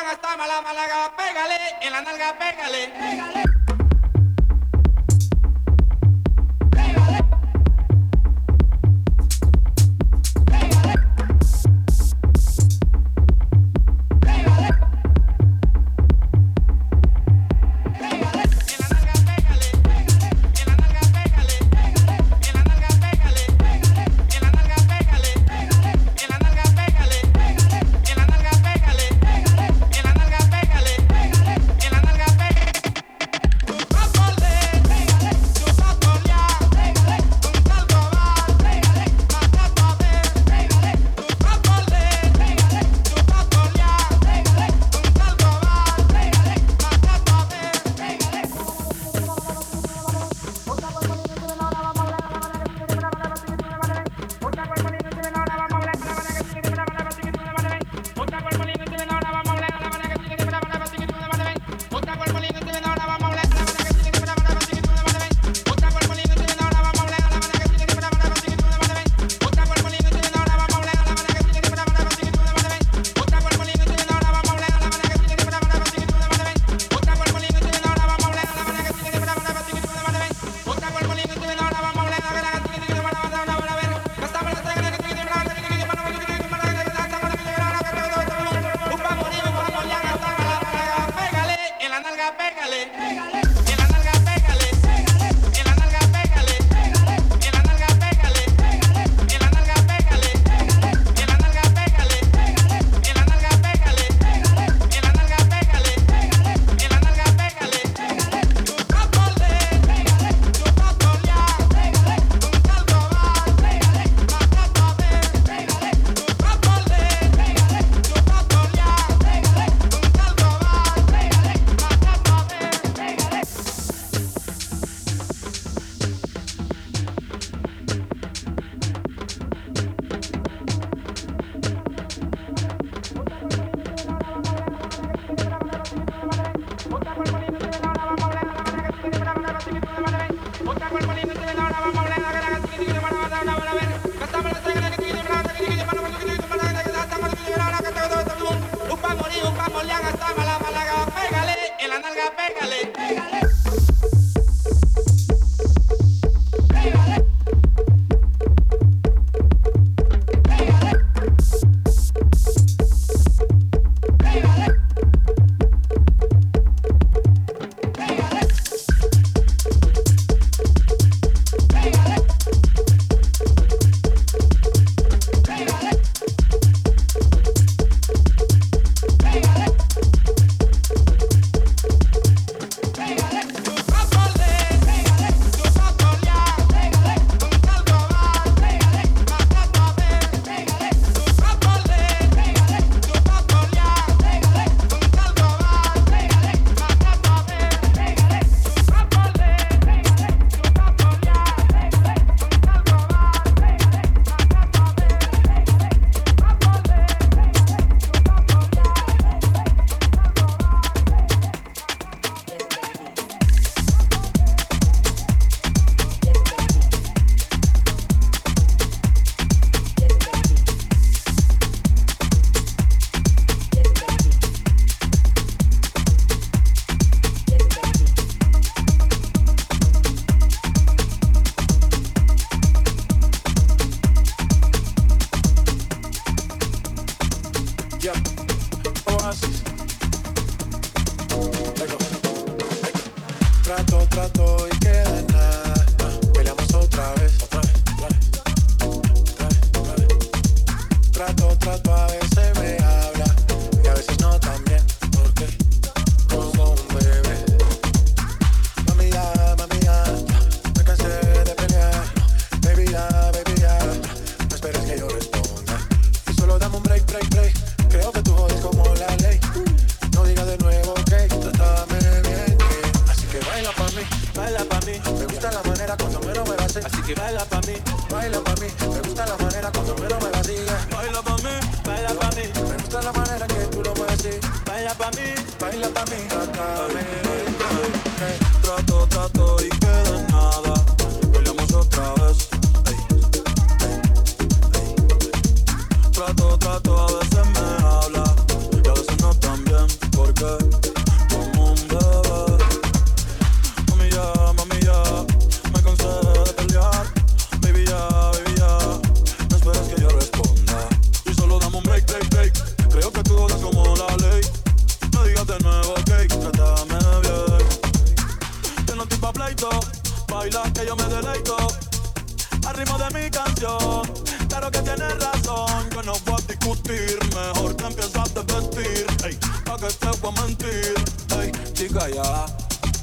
gana está mala, malaga, pégale, en la nalga, pégale. pégale.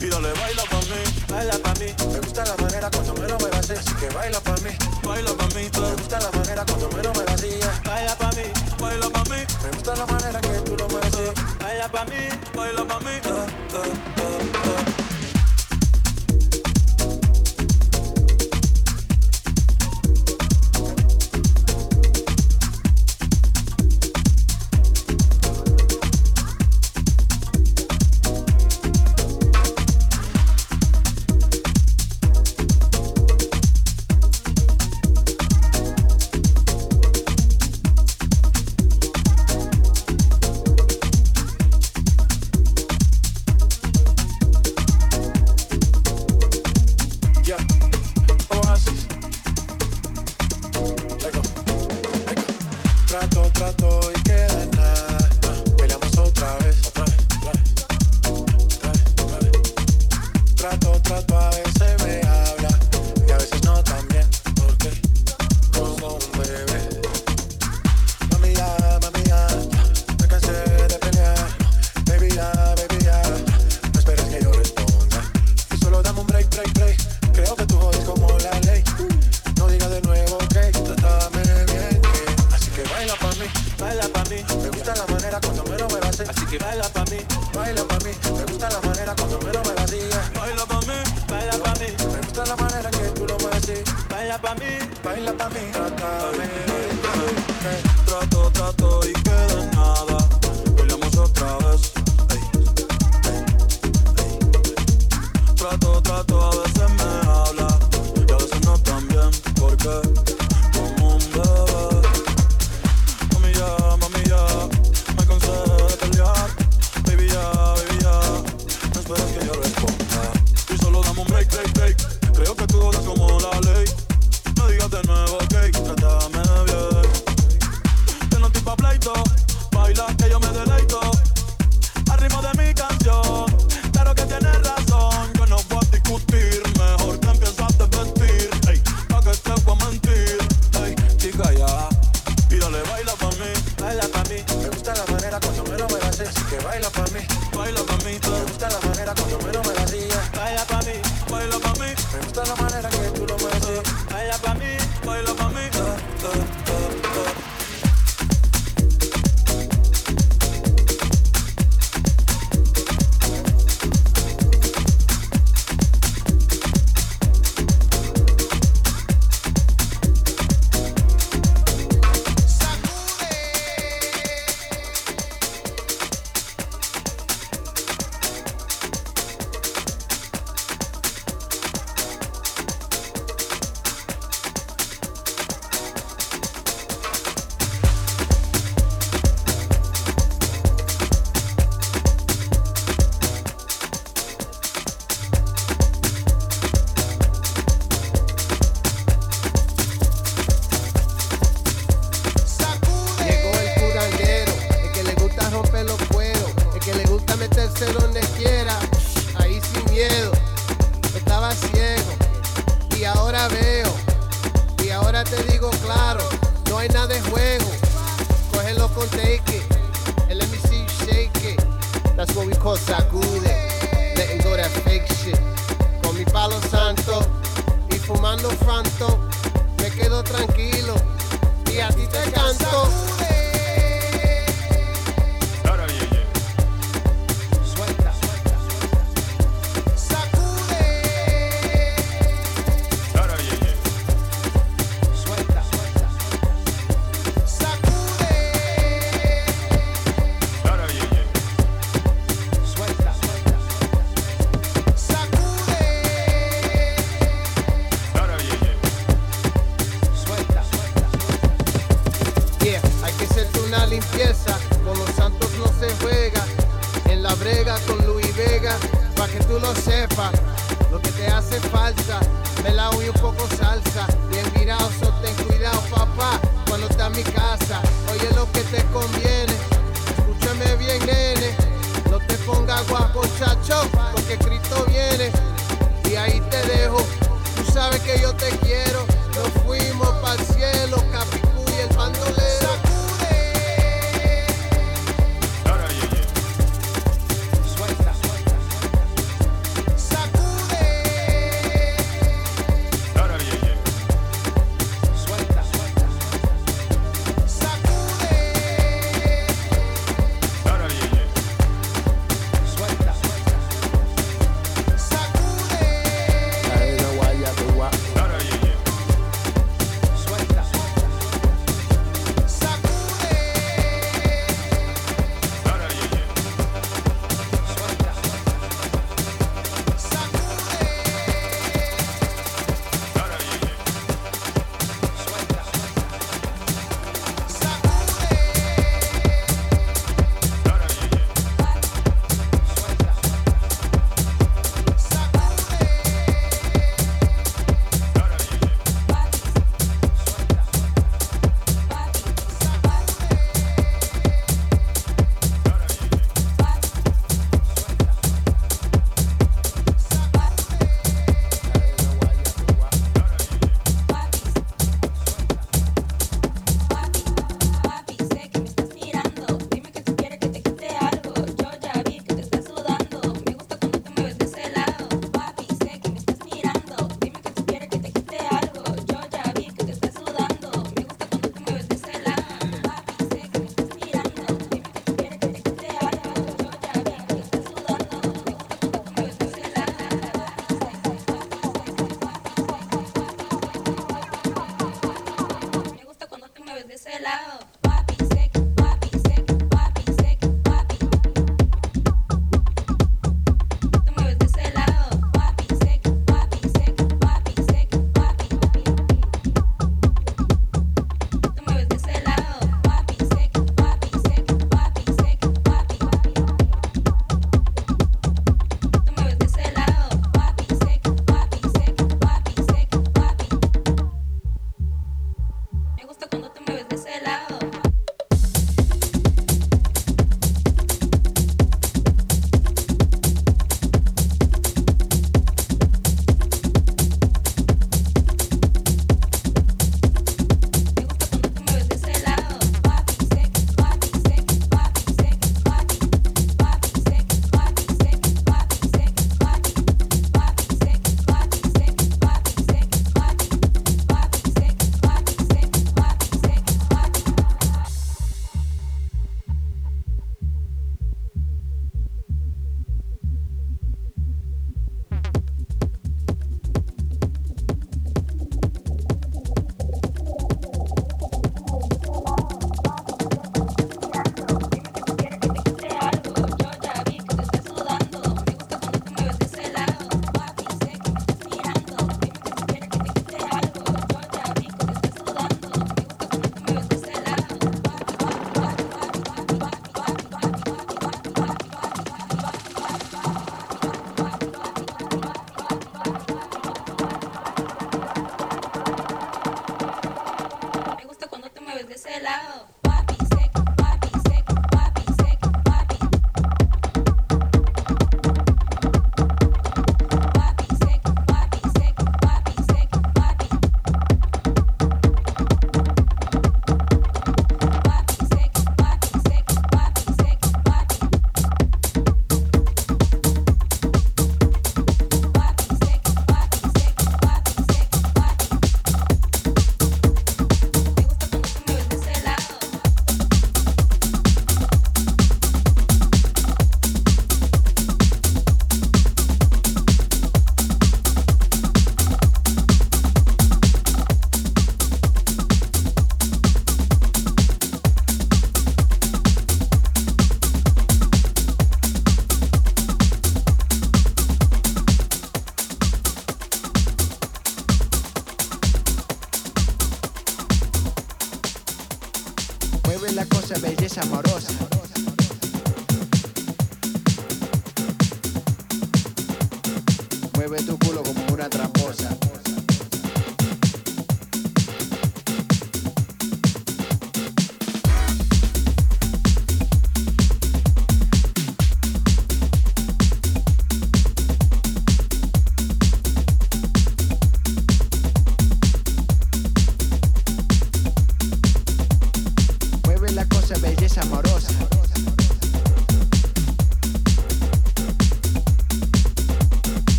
Y dale, baila pa' mí, baila pa' mí. Me gusta la manera cuando me lo me eh. así, que baila pa' mí, baila pa' mí. Me gusta la manera cuando me lo me vacía. Eh. Baila pa' mí, baila pa' mí. Me gusta la manera que tú lo me así. Baila pa' mí, baila pa' mí. Uh, uh, uh,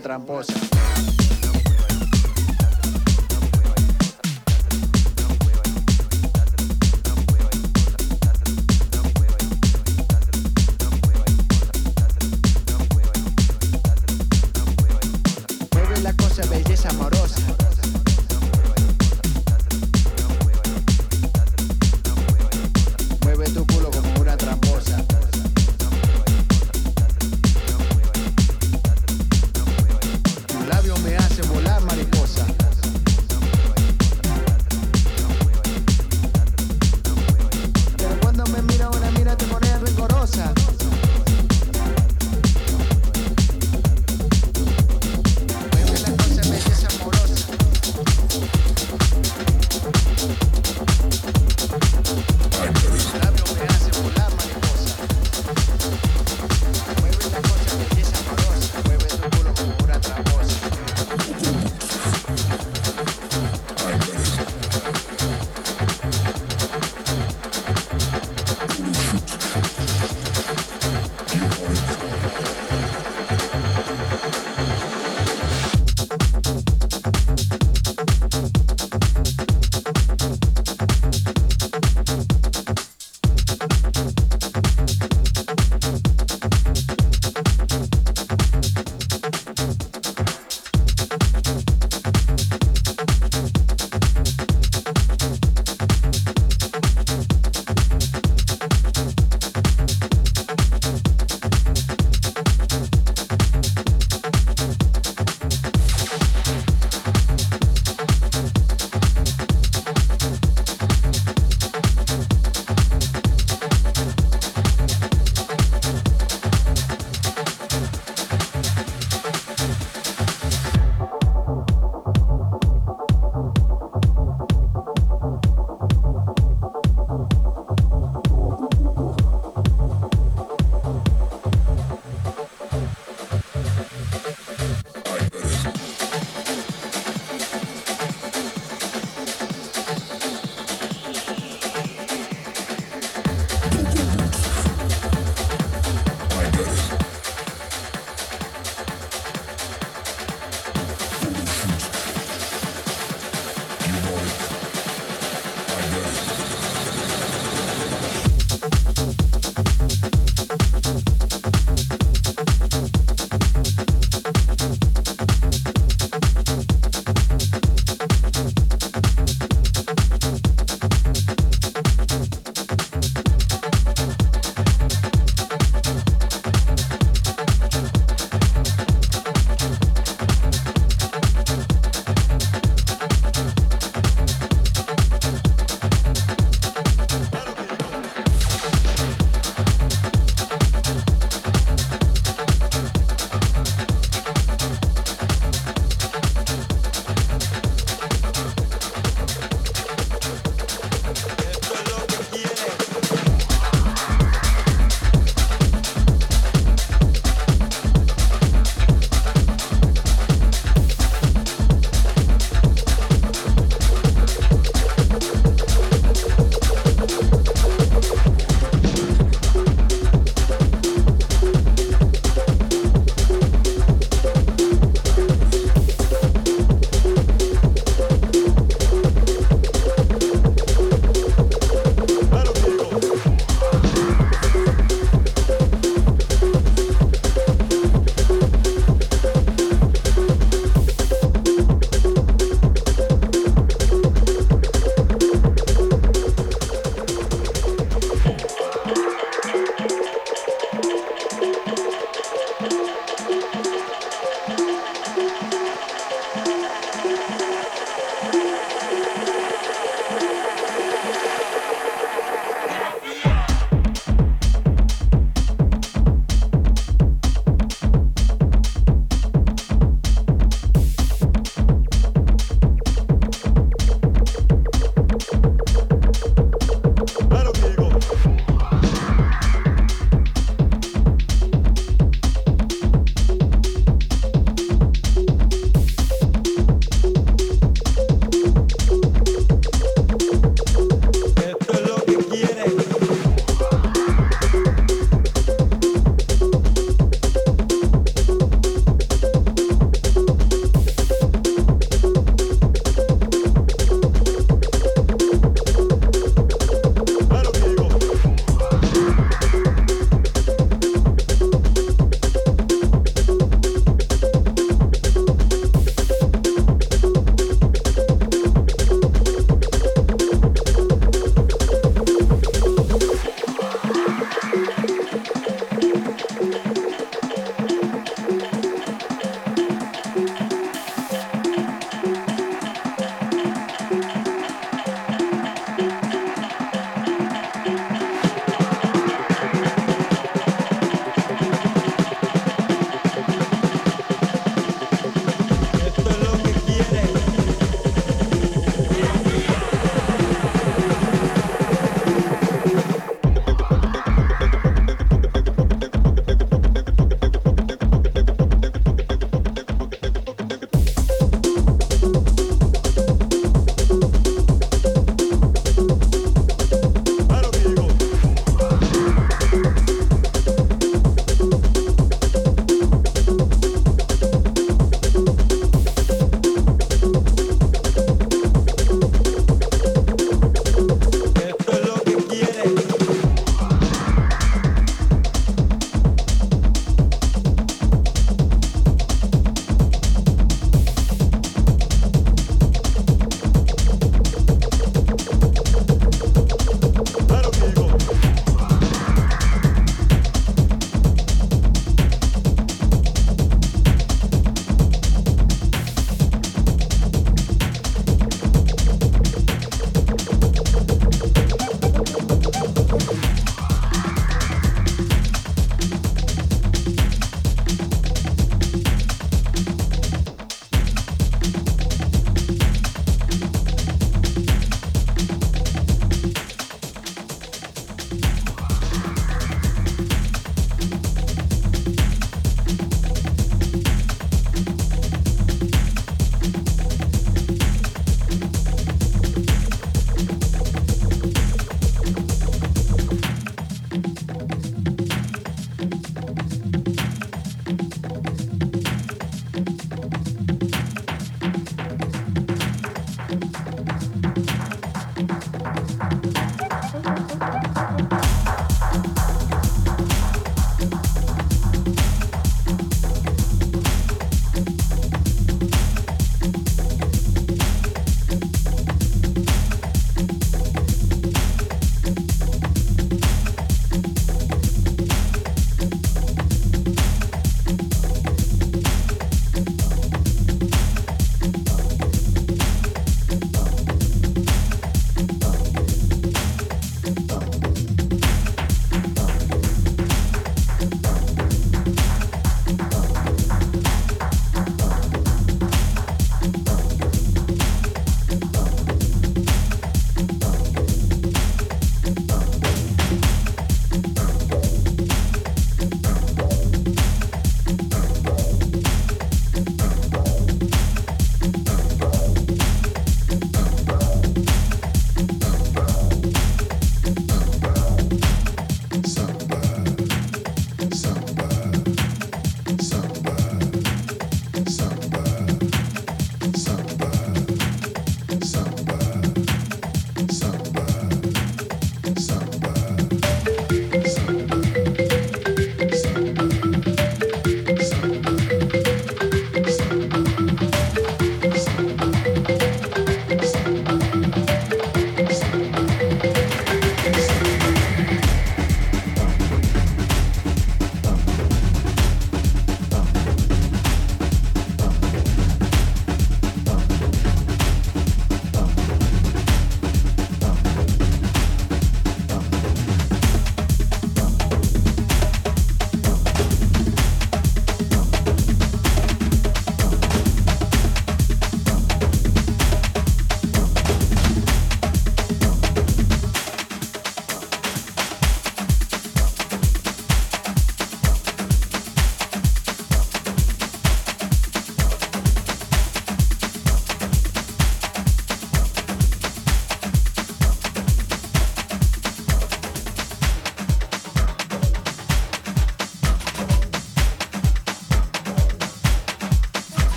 tramposa.